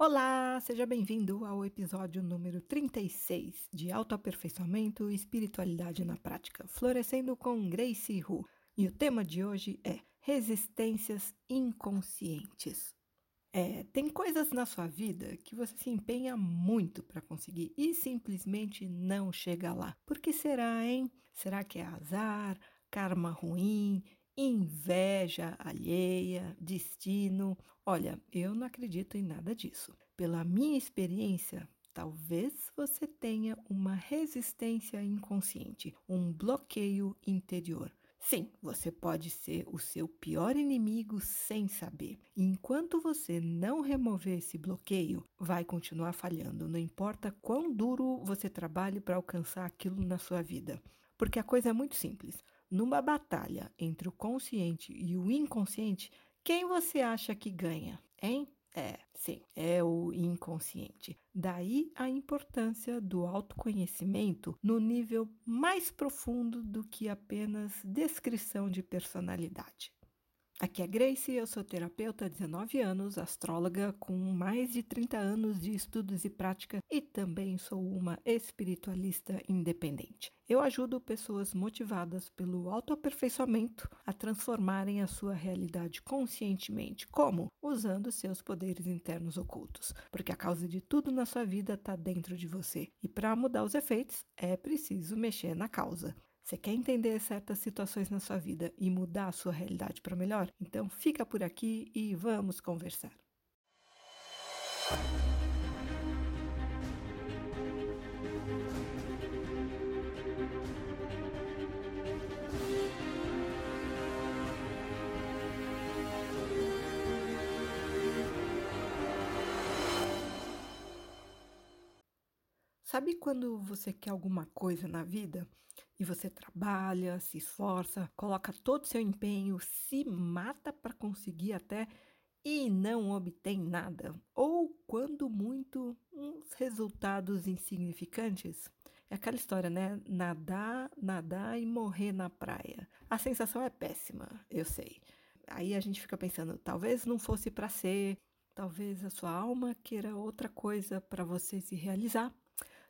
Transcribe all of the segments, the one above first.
Olá, seja bem-vindo ao episódio número 36 de Autoaperfeiçoamento e Espiritualidade na Prática, florescendo com Grace Hu. E o tema de hoje é resistências inconscientes. É, tem coisas na sua vida que você se empenha muito para conseguir e simplesmente não chega lá. Por que será, hein? Será que é azar, karma ruim, inveja alheia, destino. Olha, eu não acredito em nada disso. Pela minha experiência, talvez você tenha uma resistência inconsciente, um bloqueio interior. Sim, você pode ser o seu pior inimigo sem saber. Enquanto você não remover esse bloqueio, vai continuar falhando, não importa quão duro você trabalhe para alcançar aquilo na sua vida. Porque a coisa é muito simples. Numa batalha entre o consciente e o inconsciente, quem você acha que ganha, hein? É, sim, é o inconsciente. Daí a importância do autoconhecimento no nível mais profundo do que apenas descrição de personalidade. Aqui é Grace, eu sou terapeuta há 19 anos, astróloga com mais de 30 anos de estudos e prática e também sou uma espiritualista independente. Eu ajudo pessoas motivadas pelo autoaperfeiçoamento a transformarem a sua realidade conscientemente. Como? Usando seus poderes internos ocultos. Porque a causa de tudo na sua vida está dentro de você. E para mudar os efeitos, é preciso mexer na causa. Você quer entender certas situações na sua vida e mudar a sua realidade para melhor? Então fica por aqui e vamos conversar. Sabe quando você quer alguma coisa na vida e você trabalha, se esforça, coloca todo o seu empenho, se mata para conseguir até e não obtém nada? Ou, quando muito, uns resultados insignificantes? É aquela história, né? Nadar, nadar e morrer na praia. A sensação é péssima, eu sei. Aí a gente fica pensando, talvez não fosse para ser, talvez a sua alma queira outra coisa para você se realizar.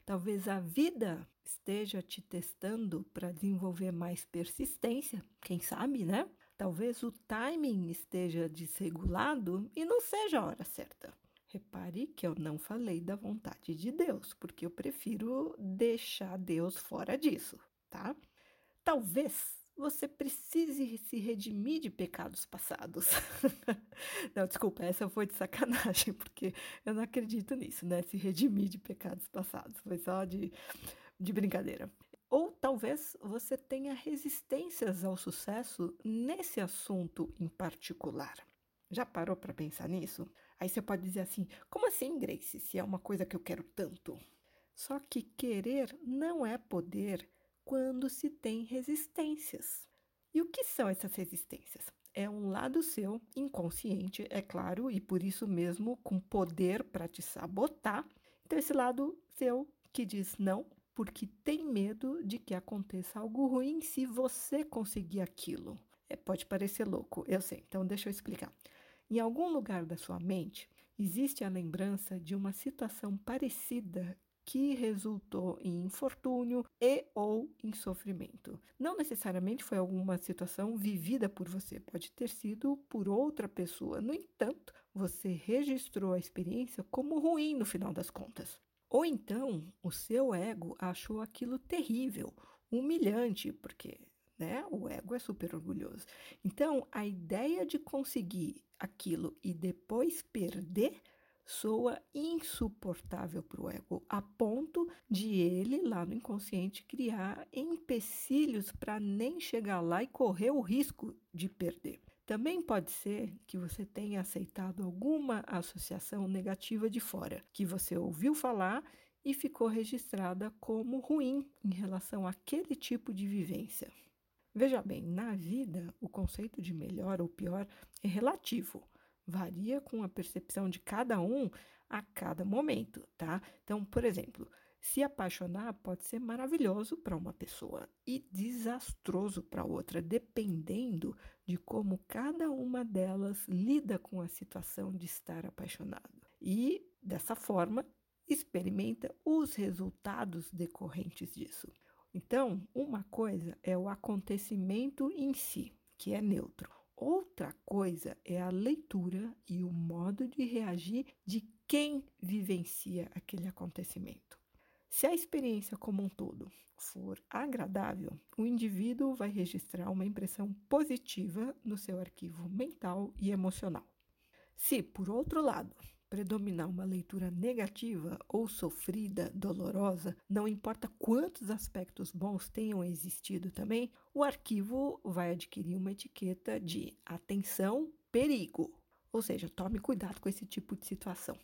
Talvez a vida esteja te testando para desenvolver mais persistência, quem sabe, né? Talvez o timing esteja desregulado e não seja a hora certa. Repare que eu não falei da vontade de Deus, porque eu prefiro deixar Deus fora disso, tá? Talvez você precise se redimir de pecados passados. não, desculpa, essa foi de sacanagem, porque eu não acredito nisso, né? Se redimir de pecados passados. Foi só de, de brincadeira. Ou talvez você tenha resistências ao sucesso nesse assunto em particular. Já parou para pensar nisso? Aí você pode dizer assim: como assim, Grace, se é uma coisa que eu quero tanto? Só que querer não é poder quando se tem resistências. E o que são essas resistências? É um lado seu, inconsciente, é claro, e por isso mesmo com poder para te sabotar. Então, esse lado seu que diz não, porque tem medo de que aconteça algo ruim se você conseguir aquilo. É, pode parecer louco, eu sei, então deixa eu explicar. Em algum lugar da sua mente existe a lembrança de uma situação parecida que resultou em infortúnio e ou em sofrimento. Não necessariamente foi alguma situação vivida por você, pode ter sido por outra pessoa. No entanto, você registrou a experiência como ruim no final das contas. Ou então, o seu ego achou aquilo terrível, humilhante, porque né? O ego é super orgulhoso. Então, a ideia de conseguir aquilo e depois perder soa insuportável para o ego, a ponto de ele, lá no inconsciente, criar empecilhos para nem chegar lá e correr o risco de perder. Também pode ser que você tenha aceitado alguma associação negativa de fora, que você ouviu falar e ficou registrada como ruim em relação àquele tipo de vivência. Veja bem, na vida, o conceito de melhor ou pior é relativo varia com a percepção de cada um a cada momento, tá? Então, por exemplo, se apaixonar pode ser maravilhoso para uma pessoa e desastroso para outra, dependendo de como cada uma delas lida com a situação de estar apaixonado. E dessa forma, experimenta os resultados decorrentes disso. Então, uma coisa é o acontecimento em si, que é neutro. Outra coisa é a leitura e o modo de reagir de quem vivencia aquele acontecimento. Se a experiência como um todo for agradável, o indivíduo vai registrar uma impressão positiva no seu arquivo mental e emocional. Se, por outro lado, predominar uma leitura negativa ou sofrida, dolorosa, não importa quantos aspectos bons tenham existido também, o arquivo vai adquirir uma etiqueta de atenção, perigo. Ou seja, tome cuidado com esse tipo de situação.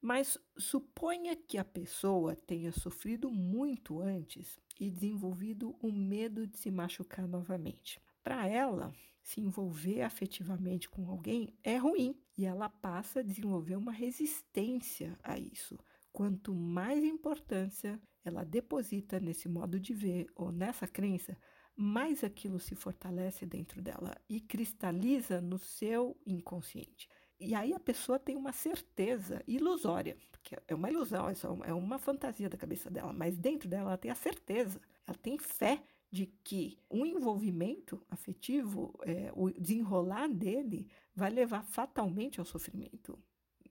Mas suponha que a pessoa tenha sofrido muito antes e desenvolvido o medo de se machucar novamente. Para ela, se envolver afetivamente com alguém é ruim e ela passa a desenvolver uma resistência a isso. Quanto mais importância ela deposita nesse modo de ver ou nessa crença, mais aquilo se fortalece dentro dela e cristaliza no seu inconsciente. E aí a pessoa tem uma certeza ilusória, porque é uma ilusão, é uma fantasia da cabeça dela, mas dentro dela ela tem a certeza, ela tem fé de que um envolvimento afetivo, é, o desenrolar dele, vai levar fatalmente ao sofrimento.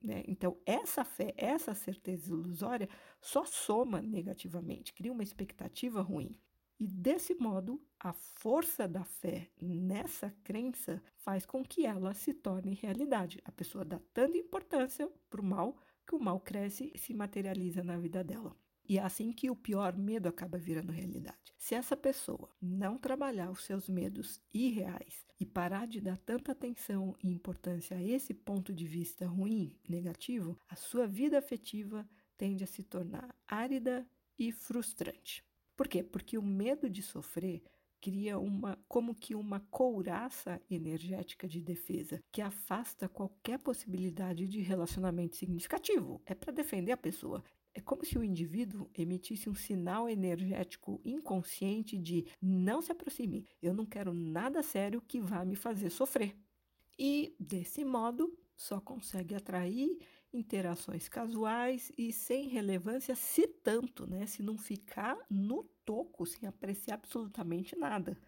Né? Então, essa fé, essa certeza ilusória só soma negativamente, cria uma expectativa ruim. E desse modo, a força da fé nessa crença faz com que ela se torne realidade. A pessoa dá tanta importância para o mal que o mal cresce e se materializa na vida dela. E é assim que o pior medo acaba virando realidade. Se essa pessoa não trabalhar os seus medos irreais e parar de dar tanta atenção e importância a esse ponto de vista ruim, negativo, a sua vida afetiva tende a se tornar árida e frustrante. Por quê? Porque o medo de sofrer cria uma como que uma couraça energética de defesa que afasta qualquer possibilidade de relacionamento significativo. É para defender a pessoa, é como se o indivíduo emitisse um sinal energético inconsciente de não se aproxime, eu não quero nada sério que vá me fazer sofrer. E, desse modo, só consegue atrair interações casuais e sem relevância, se tanto, né? Se não ficar no toco, sem apreciar absolutamente nada.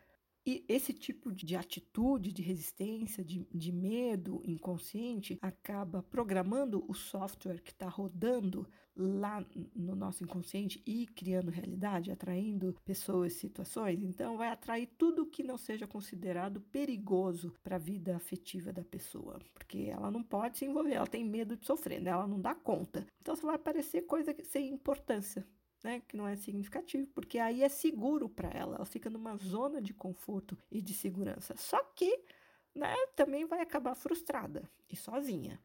E esse tipo de atitude, de resistência, de, de medo inconsciente, acaba programando o software que está rodando lá no nosso inconsciente e criando realidade, atraindo pessoas, situações. Então, vai atrair tudo que não seja considerado perigoso para a vida afetiva da pessoa, porque ela não pode se envolver, ela tem medo de sofrer, né? ela não dá conta. Então, só vai aparecer coisa sem importância né, que não é significativo, porque aí é seguro para ela, ela fica numa zona de conforto e de segurança. Só que, né, também vai acabar frustrada e sozinha.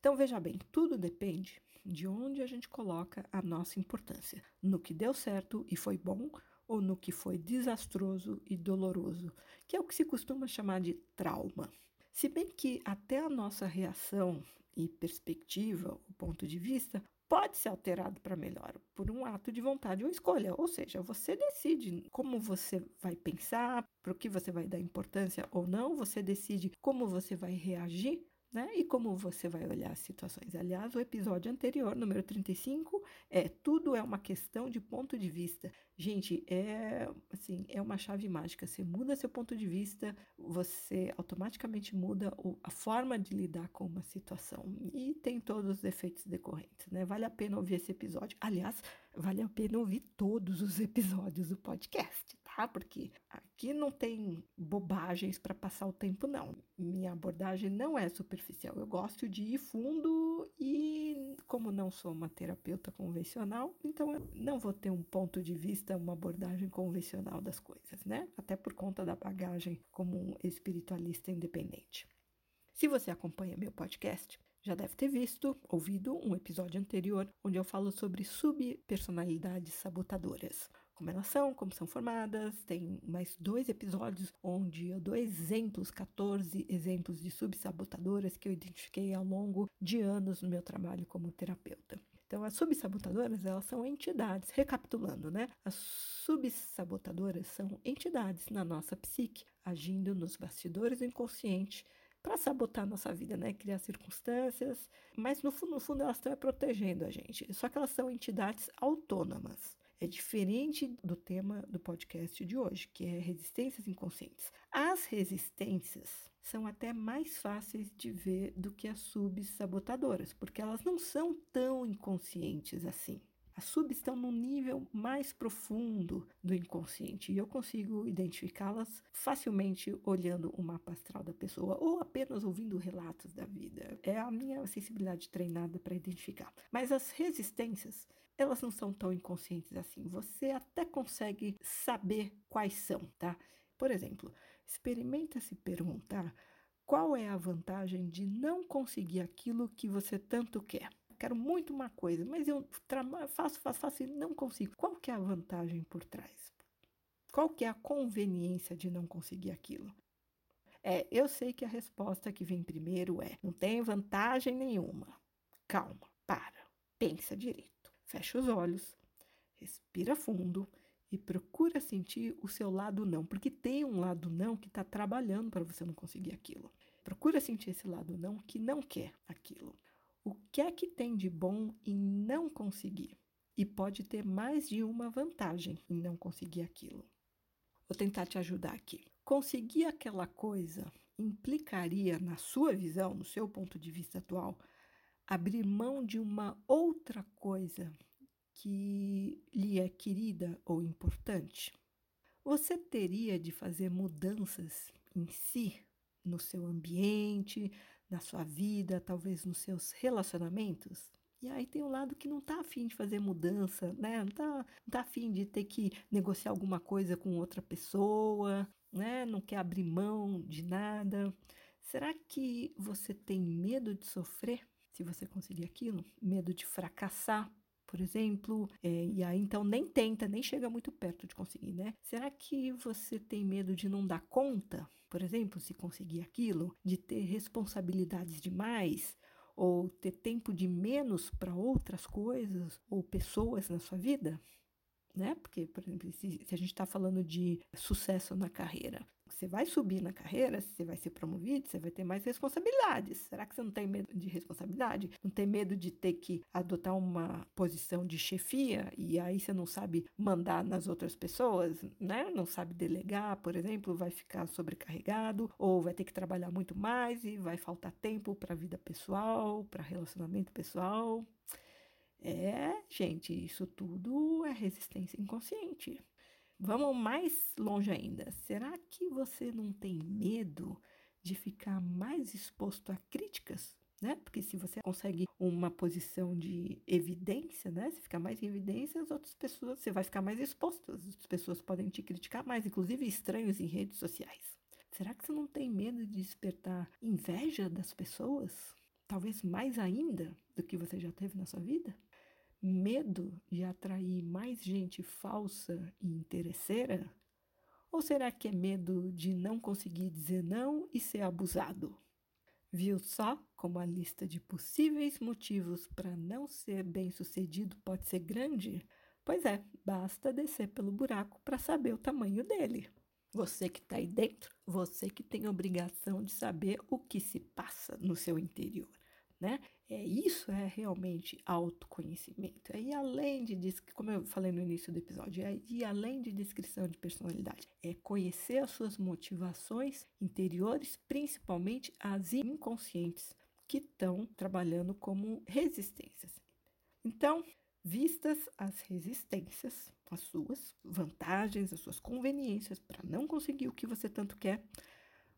Então veja bem, tudo depende de onde a gente coloca a nossa importância, no que deu certo e foi bom ou no que foi desastroso e doloroso, que é o que se costuma chamar de trauma. Se bem que até a nossa reação e perspectiva, o ponto de vista, pode ser alterado para melhor por um ato de vontade ou escolha. Ou seja, você decide como você vai pensar, para o que você vai dar importância ou não, você decide como você vai reagir. Né? E como você vai olhar as situações. Aliás, o episódio anterior, número 35, é tudo é uma questão de ponto de vista. Gente, é assim, é uma chave mágica. Você muda seu ponto de vista, você automaticamente muda o, a forma de lidar com uma situação e tem todos os efeitos decorrentes, né? Vale a pena ouvir esse episódio. Aliás, vale a pena ouvir todos os episódios do podcast, tá? Porque aqui não tem bobagens para passar o tempo não. Minha abordagem não é superficial. Eu gosto de ir fundo e como não sou uma terapeuta convencional, então eu não vou ter um ponto de vista uma abordagem convencional das coisas, né? Até por conta da bagagem como um espiritualista independente. Se você acompanha meu podcast, já deve ter visto, ouvido um episódio anterior onde eu falo sobre subpersonalidades sabotadoras. Como elas são, como são formadas, tem mais dois episódios onde eu dou exemplos, 14 exemplos de subsabotadoras que eu identifiquei ao longo de anos no meu trabalho como terapeuta. Então, as subsabotadoras, elas são entidades, recapitulando, né? As subsabotadoras são entidades na nossa psique, agindo nos bastidores do inconsciente para sabotar a nossa vida, né? Criar circunstâncias, mas no fundo, no fundo elas estão protegendo a gente. Só que elas são entidades autônomas. É diferente do tema do podcast de hoje, que é resistências inconscientes. As resistências são até mais fáceis de ver do que as subsabotadoras, porque elas não são tão inconscientes assim. As subs estão num nível mais profundo do inconsciente e eu consigo identificá-las facilmente olhando o mapa astral da pessoa ou apenas ouvindo relatos da vida. É a minha sensibilidade treinada para identificar. Mas as resistências, elas não são tão inconscientes assim. Você até consegue saber quais são, tá? Por exemplo, experimenta se perguntar qual é a vantagem de não conseguir aquilo que você tanto quer quero muito uma coisa, mas eu faço, faço, faço e não consigo. Qual que é a vantagem por trás? Qual que é a conveniência de não conseguir aquilo? É, eu sei que a resposta que vem primeiro é: não tem vantagem nenhuma. Calma, para, pensa direito. Fecha os olhos, respira fundo e procura sentir o seu lado não, porque tem um lado não que está trabalhando para você não conseguir aquilo. Procura sentir esse lado não que não quer aquilo. O que é que tem de bom em não conseguir? E pode ter mais de uma vantagem em não conseguir aquilo. Vou tentar te ajudar aqui. Conseguir aquela coisa implicaria, na sua visão, no seu ponto de vista atual, abrir mão de uma outra coisa que lhe é querida ou importante? Você teria de fazer mudanças em si, no seu ambiente, na sua vida, talvez nos seus relacionamentos. E aí tem um lado que não está afim de fazer mudança, né? Não está tá afim de ter que negociar alguma coisa com outra pessoa, né? Não quer abrir mão de nada. Será que você tem medo de sofrer se você conseguir aquilo? Medo de fracassar? por exemplo, é, e aí então nem tenta, nem chega muito perto de conseguir, né? Será que você tem medo de não dar conta, por exemplo, se conseguir aquilo, de ter responsabilidades demais? Ou ter tempo de menos para outras coisas ou pessoas na sua vida? Né? Porque, por exemplo, se, se a gente está falando de sucesso na carreira, você vai subir na carreira, você vai ser promovido, você vai ter mais responsabilidades. Será que você não tem medo de responsabilidade? Não tem medo de ter que adotar uma posição de chefia e aí você não sabe mandar nas outras pessoas, né? Não sabe delegar, por exemplo, vai ficar sobrecarregado ou vai ter que trabalhar muito mais e vai faltar tempo para a vida pessoal, para relacionamento pessoal. É, gente, isso tudo é resistência inconsciente. Vamos mais longe ainda. Será que você não tem medo de ficar mais exposto a críticas? Né? Porque se você consegue uma posição de evidência, né? Se ficar mais em evidência, as outras pessoas, você vai ficar mais exposto. As outras pessoas podem te criticar mais, inclusive estranhos em redes sociais. Será que você não tem medo de despertar inveja das pessoas? Talvez mais ainda do que você já teve na sua vida? Medo de atrair mais gente falsa e interesseira? Ou será que é medo de não conseguir dizer não e ser abusado? Viu só como a lista de possíveis motivos para não ser bem-sucedido pode ser grande? Pois é, basta descer pelo buraco para saber o tamanho dele. Você que está aí dentro, você que tem obrigação de saber o que se passa no seu interior né? É isso é realmente autoconhecimento. É ir além de como eu falei no início do episódio, é ir além de descrição de personalidade. É conhecer as suas motivações interiores, principalmente as inconscientes, que estão trabalhando como resistências. Então, vistas as resistências, as suas vantagens, as suas conveniências para não conseguir o que você tanto quer,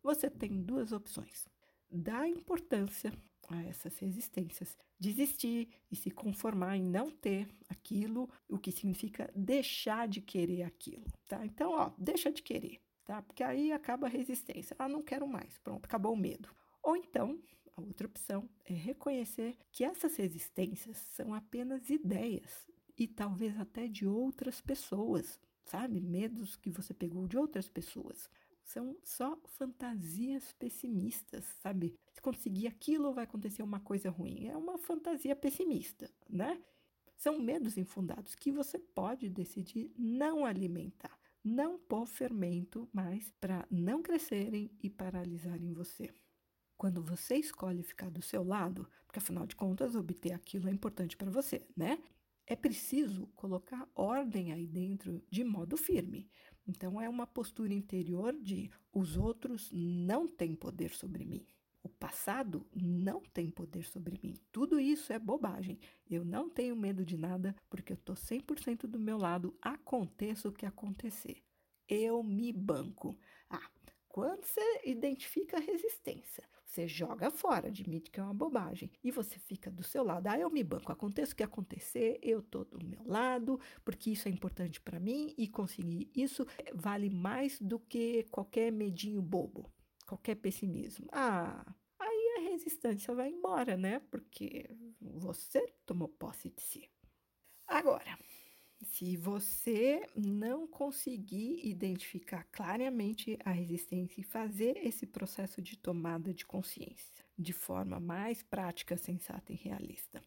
você tem duas opções. Dar importância a essas resistências. Desistir e se conformar em não ter aquilo, o que significa deixar de querer aquilo, tá? Então, ó, deixa de querer, tá? Porque aí acaba a resistência. Ah, não quero mais. Pronto, acabou o medo. Ou então, a outra opção é reconhecer que essas resistências são apenas ideias e talvez até de outras pessoas, sabe? Medos que você pegou de outras pessoas são só fantasias pessimistas, sabe? Se conseguir aquilo, vai acontecer uma coisa ruim. É uma fantasia pessimista, né? São medos infundados que você pode decidir não alimentar, não pôr fermento mais para não crescerem e paralisarem você. Quando você escolhe ficar do seu lado, porque afinal de contas obter aquilo é importante para você, né? É preciso colocar ordem aí dentro de modo firme. Então é uma postura interior de os outros não têm poder sobre mim. O passado não tem poder sobre mim. Tudo isso é bobagem. Eu não tenho medo de nada porque eu estou 100% do meu lado, aconteça o que acontecer. Eu me banco. Ah, quando você identifica a resistência, você joga fora, admite que é uma bobagem, e você fica do seu lado. Ah, eu me banco, aconteça o que acontecer, eu tô do meu lado, porque isso é importante para mim e conseguir isso vale mais do que qualquer medinho bobo, qualquer pessimismo. Ah, aí a resistência vai embora, né? Porque você tomou posse de si. Agora, se você não conseguir identificar claramente a resistência e fazer esse processo de tomada de consciência de forma mais prática, sensata e realista.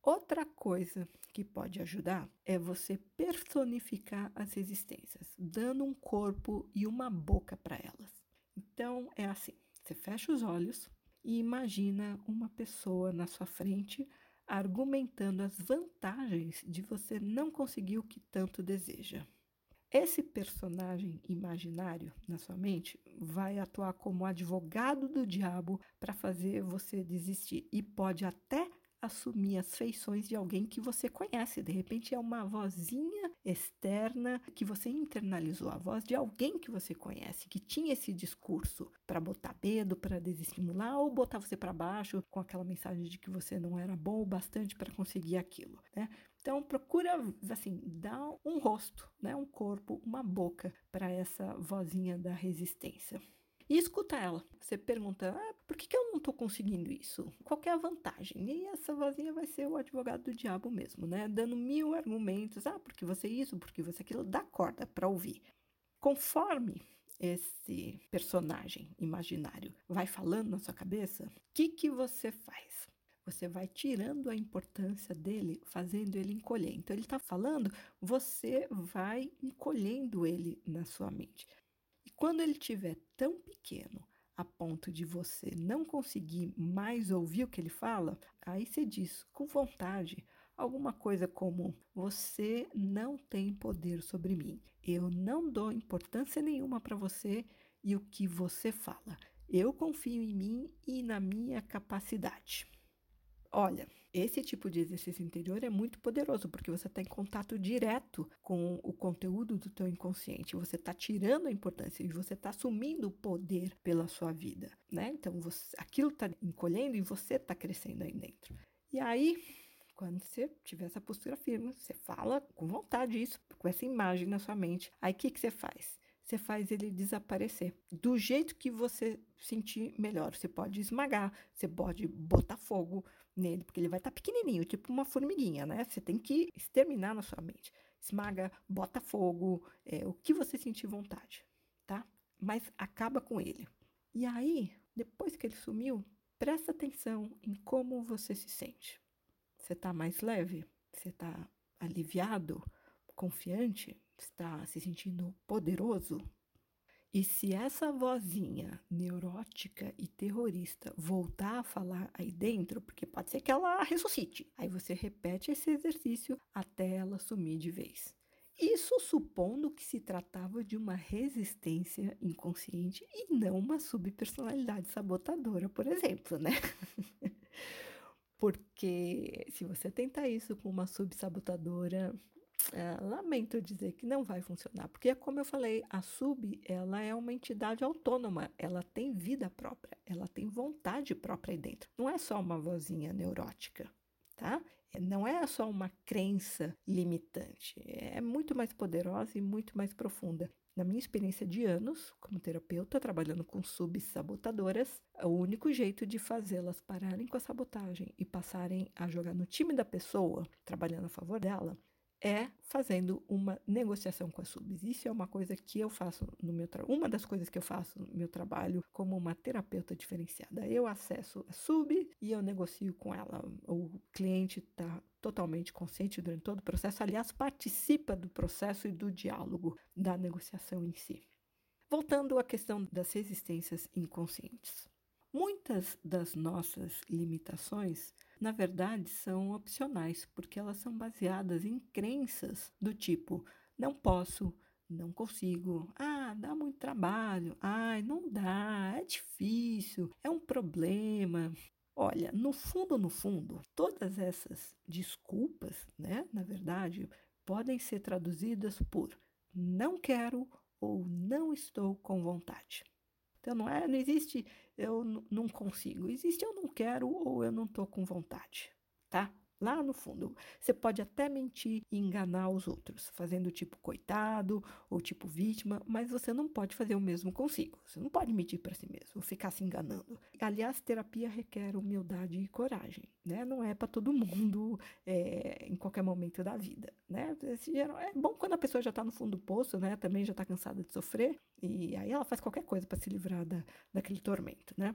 Outra coisa que pode ajudar é você personificar as resistências, dando um corpo e uma boca para elas. Então é assim: você fecha os olhos e imagina uma pessoa na sua frente argumentando as vantagens de você não conseguir o que tanto deseja. Esse personagem imaginário na sua mente vai atuar como advogado do diabo para fazer você desistir e pode até assumir as feições de alguém que você conhece. De repente é uma vozinha externa que você internalizou, a voz de alguém que você conhece, que tinha esse discurso para botar medo, para desestimular ou botar você para baixo com aquela mensagem de que você não era bom o bastante para conseguir aquilo, né? Então procura assim dar um rosto, né, um corpo, uma boca para essa vozinha da resistência e escuta ela. Você pergunta, ah, por que, que eu não estou conseguindo isso? Qual é a vantagem? E essa vozinha vai ser o advogado do diabo mesmo, né? Dando mil argumentos, ah, porque você isso, porque você aquilo, dá corda para ouvir. Conforme esse personagem imaginário vai falando na sua cabeça, o que, que você faz? Você vai tirando a importância dele, fazendo ele encolher. Então, ele está falando, você vai encolhendo ele na sua mente. Quando ele estiver tão pequeno a ponto de você não conseguir mais ouvir o que ele fala, aí você diz com vontade alguma coisa como: Você não tem poder sobre mim. Eu não dou importância nenhuma para você e o que você fala. Eu confio em mim e na minha capacidade. Olha, esse tipo de exercício interior é muito poderoso, porque você está em contato direto com o conteúdo do teu inconsciente. Você está tirando a importância e você está assumindo o poder pela sua vida, né? Então, você, aquilo está encolhendo e você está crescendo aí dentro. E aí, quando você tiver essa postura firme, você fala com vontade isso, com essa imagem na sua mente. Aí, o que, que você faz? Você faz ele desaparecer. Do jeito que você sentir melhor. Você pode esmagar, você pode botar fogo, nele, porque ele vai estar tá pequenininho, tipo uma formiguinha, né? Você tem que exterminar na sua mente. Esmaga, bota fogo, é, o que você sentir vontade, tá? Mas acaba com ele. E aí, depois que ele sumiu, presta atenção em como você se sente. Você está mais leve? Você está aliviado? Confiante? Está se sentindo poderoso? E se essa vozinha neurótica e terrorista voltar a falar aí dentro, porque pode ser que ela ressuscite, aí você repete esse exercício até ela sumir de vez. Isso supondo que se tratava de uma resistência inconsciente e não uma subpersonalidade sabotadora, por exemplo, né? Porque se você tentar isso com uma subsabotadora, é, lamento dizer que não vai funcionar, porque como eu falei, a sub ela é uma entidade autônoma, ela tem vida própria, ela tem vontade própria aí dentro. Não é só uma vozinha neurótica, tá? Não é só uma crença limitante, é muito mais poderosa e muito mais profunda. Na minha experiência de anos como terapeuta, trabalhando com subsabotadoras, o único jeito de fazê-las pararem com a sabotagem e passarem a jogar no time da pessoa, trabalhando a favor dela, é fazendo uma negociação com as subs. Isso é uma coisa que eu faço no meu trabalho, uma das coisas que eu faço no meu trabalho como uma terapeuta diferenciada. Eu acesso a sub e eu negocio com ela. O cliente está totalmente consciente durante todo o processo, aliás, participa do processo e do diálogo da negociação em si. Voltando à questão das resistências inconscientes. Muitas das nossas limitações, na verdade, são opcionais, porque elas são baseadas em crenças do tipo: não posso, não consigo, ah, dá muito trabalho, ai, não dá, é difícil, é um problema. Olha, no fundo, no fundo, todas essas desculpas, né, na verdade, podem ser traduzidas por não quero ou não estou com vontade. Então não é, não existe eu não consigo, existe eu não quero ou eu não estou com vontade, tá? Lá no fundo, você pode até mentir e enganar os outros, fazendo tipo coitado ou tipo vítima, mas você não pode fazer o mesmo consigo. Você não pode mentir para si mesmo, ficar se enganando. Aliás, terapia requer humildade e coragem, né? Não é para todo mundo é, em qualquer momento da vida, né? É bom quando a pessoa já está no fundo do poço, né? Também já está cansada de sofrer e aí ela faz qualquer coisa para se livrar da, daquele tormento, né?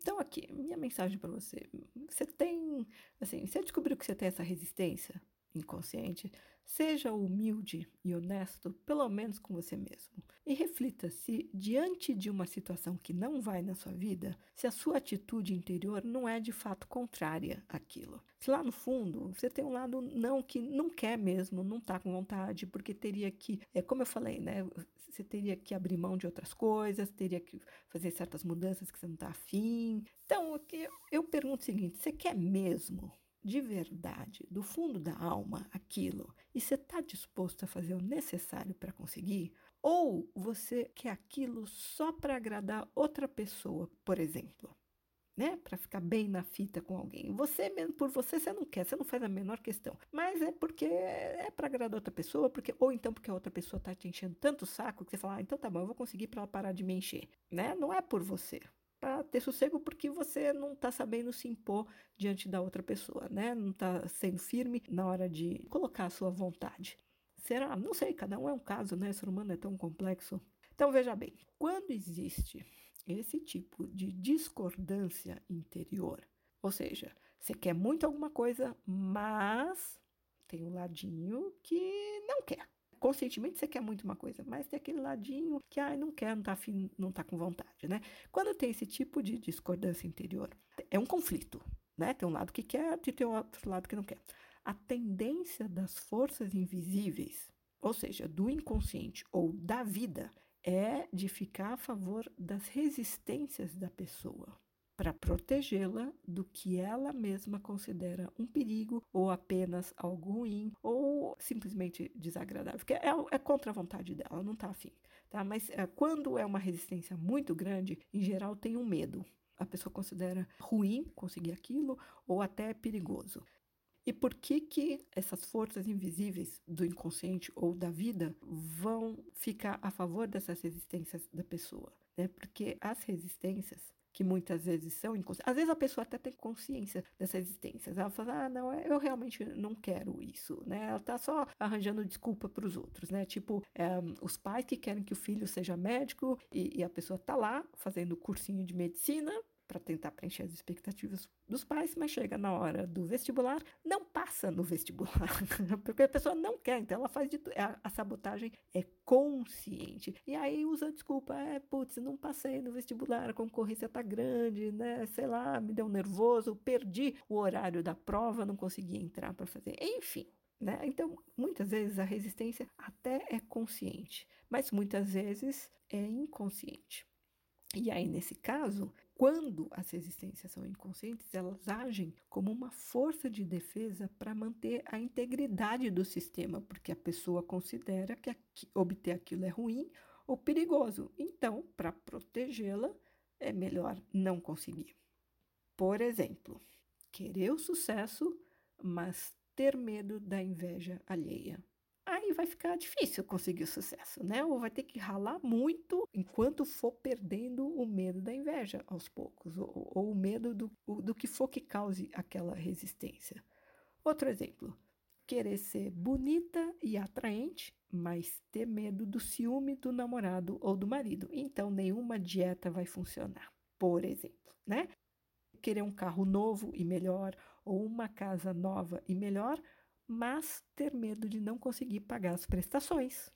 Então, aqui, minha mensagem para você. Você tem, assim, você descobriu que você tem essa resistência inconsciente, seja humilde e honesto, pelo menos com você mesmo. E reflita se, diante de uma situação que não vai na sua vida, se a sua atitude interior não é de fato contrária àquilo. Se lá no fundo você tem um lado não que não quer mesmo, não está com vontade, porque teria que, é como eu falei, né? Você teria que abrir mão de outras coisas, teria que fazer certas mudanças que você não está afim. Então, eu pergunto o seguinte: você quer mesmo de verdade, do fundo da alma, aquilo, e você está disposto a fazer o necessário para conseguir? Ou você quer aquilo só para agradar outra pessoa, por exemplo? Né? Para ficar bem na fita com alguém. Você mesmo, por você, você não quer, você não faz a menor questão. Mas é porque é para agradar outra pessoa, porque ou então porque a outra pessoa está te enchendo tanto o saco que você fala, ah, então tá bom, eu vou conseguir para ela parar de me encher. Né? Não é por você para ter sossego porque você não está sabendo se impor diante da outra pessoa, né? Não está sendo firme na hora de colocar a sua vontade. Será? Não sei, cada um é um caso, né? O ser humano é tão complexo. Então veja bem, quando existe esse tipo de discordância interior, ou seja, você quer muito alguma coisa, mas tem um ladinho que não quer conscientemente você quer muito uma coisa, mas tem aquele ladinho que, ai, não quer, não tá afim, não tá com vontade, né? Quando tem esse tipo de discordância interior, é um conflito, né? Tem um lado que quer e tem outro lado que não quer. A tendência das forças invisíveis, ou seja, do inconsciente ou da vida, é de ficar a favor das resistências da pessoa para protegê-la do que ela mesma considera um perigo ou apenas algo ruim ou simplesmente desagradável, que é, é contra a vontade dela, não está afim. Tá? Mas é, quando é uma resistência muito grande, em geral tem um medo. A pessoa considera ruim conseguir aquilo ou até perigoso. E por que que essas forças invisíveis do inconsciente ou da vida vão ficar a favor dessas resistências da pessoa? Né? Porque as resistências que muitas vezes são inconscientes. Às vezes a pessoa até tem consciência dessas existências. Ela fala, ah, não, eu realmente não quero isso, né? Ela tá só arranjando desculpa para os outros, né? Tipo, é, os pais que querem que o filho seja médico e, e a pessoa tá lá fazendo cursinho de medicina para tentar preencher as expectativas dos pais, mas chega na hora do vestibular, não passa no vestibular, porque a pessoa não quer, então ela faz de. A, a, sabotagem é consciente. E aí usa desculpa, é, putz, não passei no vestibular, a concorrência tá grande, né? Sei lá, me deu nervoso, perdi o horário da prova, não consegui entrar para fazer. Enfim, né? Então, muitas vezes a resistência até é consciente, mas muitas vezes é inconsciente. E aí, nesse caso, quando as resistências são inconscientes, elas agem como uma força de defesa para manter a integridade do sistema, porque a pessoa considera que obter aquilo é ruim ou perigoso. Então, para protegê-la, é melhor não conseguir. Por exemplo, querer o sucesso, mas ter medo da inveja alheia aí vai ficar difícil conseguir o sucesso, né? Ou vai ter que ralar muito enquanto for perdendo o medo da inveja aos poucos, ou, ou o medo do, do que for que cause aquela resistência. Outro exemplo, querer ser bonita e atraente, mas ter medo do ciúme do namorado ou do marido. Então, nenhuma dieta vai funcionar, por exemplo, né? Querer um carro novo e melhor, ou uma casa nova e melhor, mas ter medo de não conseguir pagar as prestações.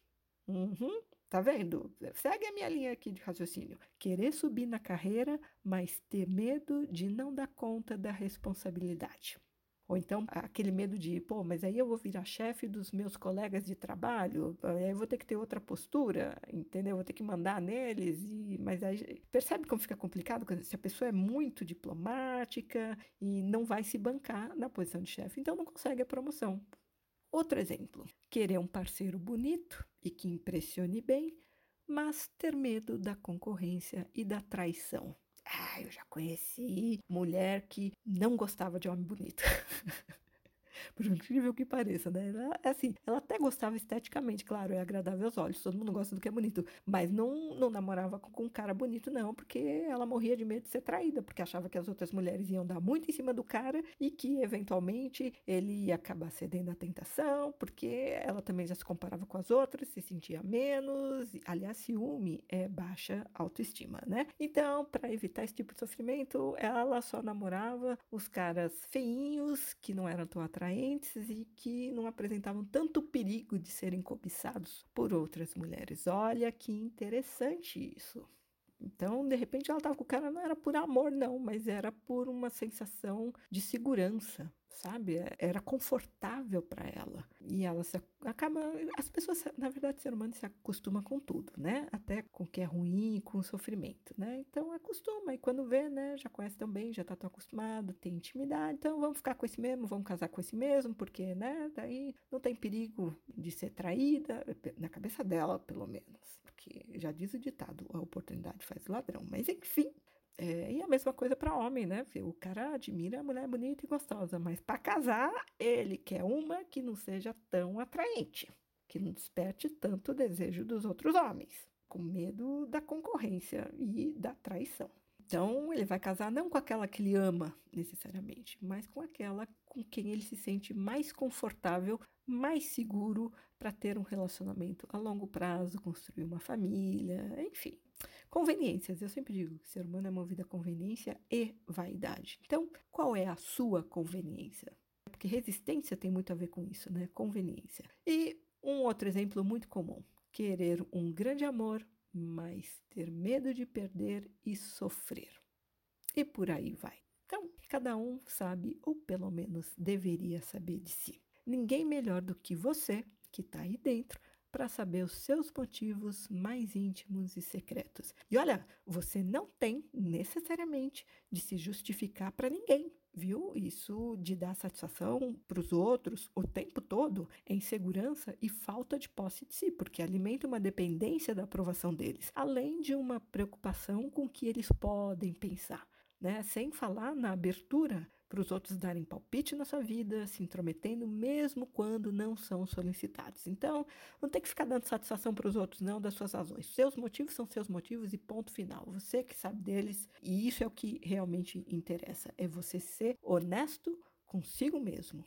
Uhum. Tá vendo? Segue a minha linha aqui de raciocínio. Querer subir na carreira, mas ter medo de não dar conta da responsabilidade. Ou então aquele medo de, pô, mas aí eu vou virar chefe dos meus colegas de trabalho, aí eu vou ter que ter outra postura, entendeu? Vou ter que mandar neles, e, mas aí percebe como fica complicado se a pessoa é muito diplomática e não vai se bancar na posição de chefe, então não consegue a promoção. Outro exemplo: querer um parceiro bonito e que impressione bem, mas ter medo da concorrência e da traição. Ah, eu já conheci mulher que não gostava de homem bonito. Por incrível que pareça, né? Ela, é assim, ela até gostava esteticamente, claro, é agradável aos olhos, todo mundo gosta do que é bonito, mas não, não namorava com, com um cara bonito, não, porque ela morria de medo de ser traída, porque achava que as outras mulheres iam dar muito em cima do cara e que, eventualmente, ele ia acabar cedendo à tentação, porque ela também já se comparava com as outras, se sentia menos. Aliás, ciúme é baixa autoestima, né? Então, para evitar esse tipo de sofrimento, ela só namorava os caras feinhos, que não eram tão atraentes atraentes e que não apresentavam tanto perigo de serem cobiçados por outras mulheres. Olha que interessante isso. Então, de repente, ela estava com o cara, não era por amor, não, mas era por uma sensação de segurança sabe? É, era confortável para ela. E ela se acaba. As pessoas, na verdade, o ser humano se acostuma com tudo, né? Até com o que é ruim, com o sofrimento, né? Então acostuma. E quando vê, né? Já conhece tão bem, já tá tão acostumado, tem intimidade. Então vamos ficar com esse mesmo, vamos casar com esse mesmo, porque, né? Daí não tem perigo de ser traída, na cabeça dela, pelo menos. Porque já diz o ditado: a oportunidade faz ladrão. Mas enfim. É, e a mesma coisa para homem, né? O cara admira a mulher bonita e gostosa, mas para casar, ele quer uma que não seja tão atraente, que não desperte tanto o desejo dos outros homens, com medo da concorrência e da traição. Então, ele vai casar não com aquela que ele ama necessariamente, mas com aquela com quem ele se sente mais confortável, mais seguro para ter um relacionamento a longo prazo, construir uma família, enfim. Conveniências. Eu sempre digo que o ser humano é movido a conveniência e vaidade. Então, qual é a sua conveniência? Porque resistência tem muito a ver com isso, né? Conveniência. E um outro exemplo muito comum: querer um grande amor, mas ter medo de perder e sofrer. E por aí vai. Então, cada um sabe, ou pelo menos deveria saber de si. Ninguém melhor do que você, que está aí dentro, para saber os seus motivos mais íntimos e secretos. E olha, você não tem necessariamente de se justificar para ninguém, viu? Isso de dar satisfação para os outros o tempo todo é insegurança e falta de posse de si, porque alimenta uma dependência da aprovação deles, além de uma preocupação com o que eles podem pensar. Né? Sem falar na abertura para os outros darem palpite na sua vida, se intrometendo mesmo quando não são solicitados. Então, não tem que ficar dando satisfação para os outros, não, das suas razões. Seus motivos são seus motivos e ponto final. Você que sabe deles, e isso é o que realmente interessa, é você ser honesto consigo mesmo.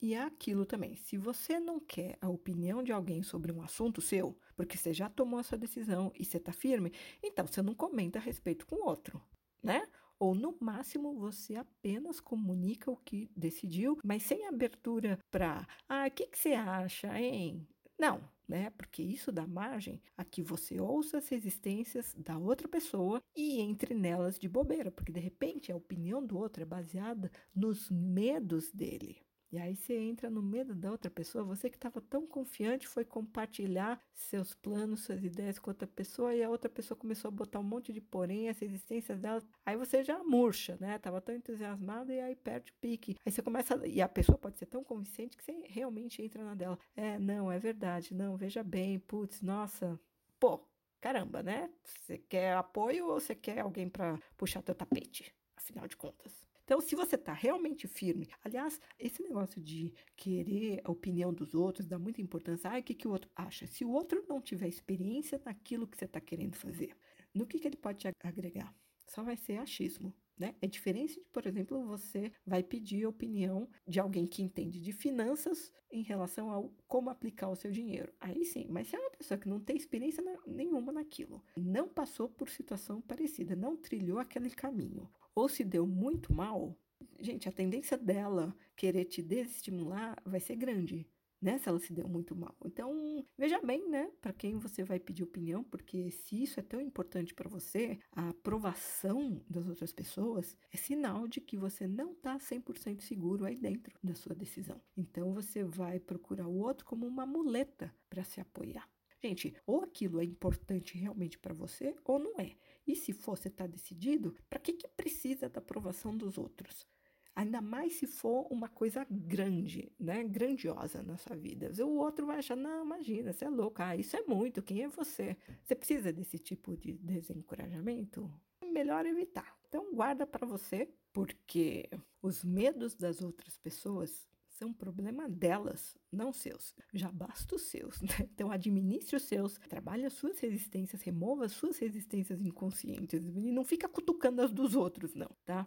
E é aquilo também, se você não quer a opinião de alguém sobre um assunto seu, porque você já tomou a sua decisão e você está firme, então você não comenta a respeito com outro, né? Ou no máximo você apenas comunica o que decidiu, mas sem abertura para, ah, o que, que você acha, hein? Não, né? Porque isso dá margem a que você ouça as resistências da outra pessoa e entre nelas de bobeira, porque de repente a opinião do outro é baseada nos medos dele. E aí você entra no medo da outra pessoa, você que estava tão confiante foi compartilhar seus planos, suas ideias com outra pessoa e a outra pessoa começou a botar um monte de porém, as resistências dela, aí você já murcha, né? Tava tão entusiasmado e aí perde o pique. Aí você começa, e a pessoa pode ser tão convincente que você realmente entra na dela. É, não, é verdade, não, veja bem, putz, nossa, pô, caramba, né? Você quer apoio ou você quer alguém para puxar teu tapete? Afinal de contas. Então, se você está realmente firme, aliás, esse negócio de querer a opinião dos outros, dá muita importância. Ah, o que, que o outro acha? Se o outro não tiver experiência naquilo que você está querendo fazer, no que, que ele pode te agregar? Só vai ser achismo. Né? É diferente de, por exemplo, você vai pedir a opinião de alguém que entende de finanças em relação ao como aplicar o seu dinheiro. Aí sim, mas se é uma pessoa que não tem experiência nenhuma naquilo, não passou por situação parecida, não trilhou aquele caminho, ou se deu muito mal, gente, a tendência dela querer te desestimular vai ser grande. né? Se ela se deu muito mal. Então, veja bem, né? Para quem você vai pedir opinião, porque se isso é tão importante para você, a aprovação das outras pessoas é sinal de que você não está 100% seguro aí dentro da sua decisão. Então, você vai procurar o outro como uma muleta para se apoiar. Gente, ou aquilo é importante realmente para você ou não é. E se você está decidido, para que, que precisa da aprovação dos outros? Ainda mais se for uma coisa grande, né? Grandiosa na sua vida. O outro vai achar, não, imagina, você é louca, ah, isso é muito, quem é você? Você precisa desse tipo de desencorajamento? Melhor evitar. Então, guarda para você, porque os medos das outras pessoas são problema delas, não seus. Já basta os seus, né? Então, administre os seus, trabalhe as suas resistências, remova as suas resistências inconscientes e não fica cutucando as dos outros, não, tá?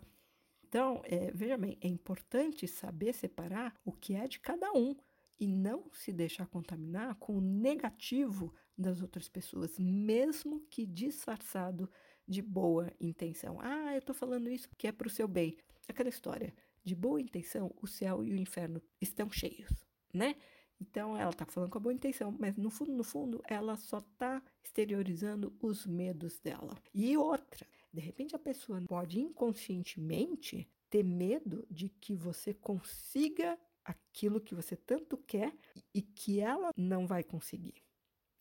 Então, é, veja bem, é importante saber separar o que é de cada um e não se deixar contaminar com o negativo das outras pessoas, mesmo que disfarçado de boa intenção. Ah, eu estou falando isso que é para o seu bem. Aquela história, de boa intenção, o céu e o inferno estão cheios, né? Então ela está falando com a boa intenção, mas no fundo, no fundo, ela só está exteriorizando os medos dela. E outra, de repente a pessoa pode inconscientemente ter medo de que você consiga aquilo que você tanto quer e que ela não vai conseguir.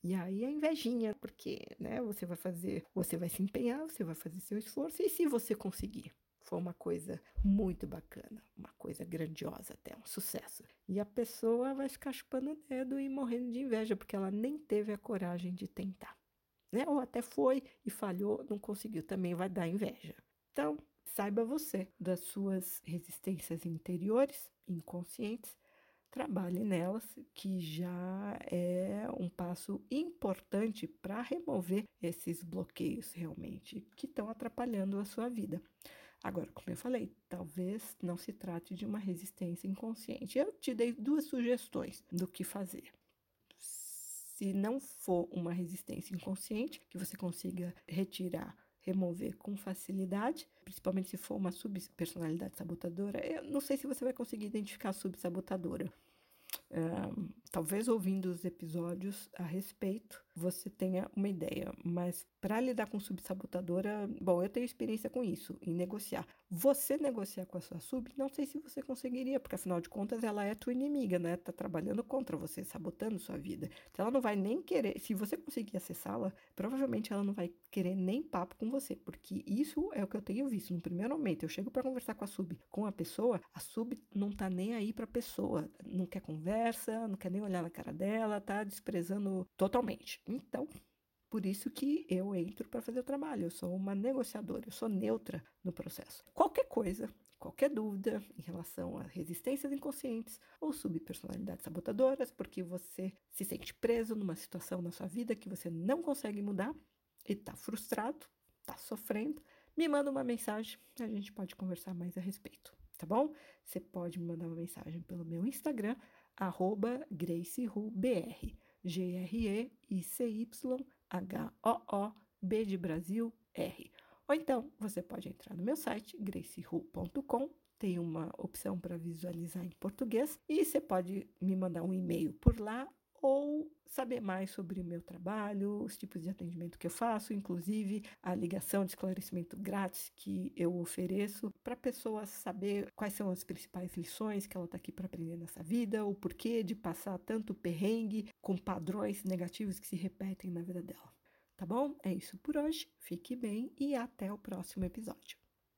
E aí a invejinha, porque, né, você vai fazer, você vai se empenhar, você vai fazer seu esforço e se você conseguir, foi uma coisa muito bacana, uma coisa grandiosa até, um sucesso. E a pessoa vai ficar chupando o dedo e morrendo de inveja porque ela nem teve a coragem de tentar né? Ou até foi e falhou, não conseguiu, também vai dar inveja. Então, saiba você das suas resistências interiores, inconscientes, trabalhe nelas, que já é um passo importante para remover esses bloqueios realmente que estão atrapalhando a sua vida. Agora, como eu falei, talvez não se trate de uma resistência inconsciente. Eu te dei duas sugestões do que fazer se não for uma resistência inconsciente, que você consiga retirar, remover com facilidade, principalmente se for uma subpersonalidade sabotadora, eu não sei se você vai conseguir identificar a subsabotadora. Talvez ouvindo os episódios a respeito, você tenha uma ideia. Mas para lidar com subsabotadora, bom, eu tenho experiência com isso, em negociar. Você negociar com a sua sub, não sei se você conseguiria, porque afinal de contas ela é tua inimiga, né? Tá trabalhando contra você, sabotando sua vida. Então ela não vai nem querer, se você conseguir acessá-la, provavelmente ela não vai querer nem papo com você, porque isso é o que eu tenho visto. No primeiro momento, eu chego para conversar com a sub, com a pessoa, a sub não tá nem aí pra pessoa, não quer conversa, não quer nem olhar na cara dela, tá desprezando totalmente. Então, por isso que eu entro para fazer o trabalho. Eu sou uma negociadora, eu sou neutra no processo. Qualquer coisa, qualquer dúvida em relação a resistências inconscientes ou subpersonalidades sabotadoras, porque você se sente preso numa situação na sua vida que você não consegue mudar e está frustrado, está sofrendo, me manda uma mensagem, a gente pode conversar mais a respeito, tá bom? Você pode me mandar uma mensagem pelo meu Instagram, arroba GraceRuBR. G-R-E-I-C-Y-H-O-O-B de Brasil, R. Ou então, você pode entrar no meu site, gracehu.com, tem uma opção para visualizar em português e você pode me mandar um e-mail por lá ou saber mais sobre o meu trabalho, os tipos de atendimento que eu faço, inclusive a ligação de esclarecimento grátis que eu ofereço para a pessoa saber quais são as principais lições que ela está aqui para aprender nessa vida, o porquê de passar tanto perrengue com padrões negativos que se repetem na vida dela. Tá bom? É isso por hoje. Fique bem e até o próximo episódio.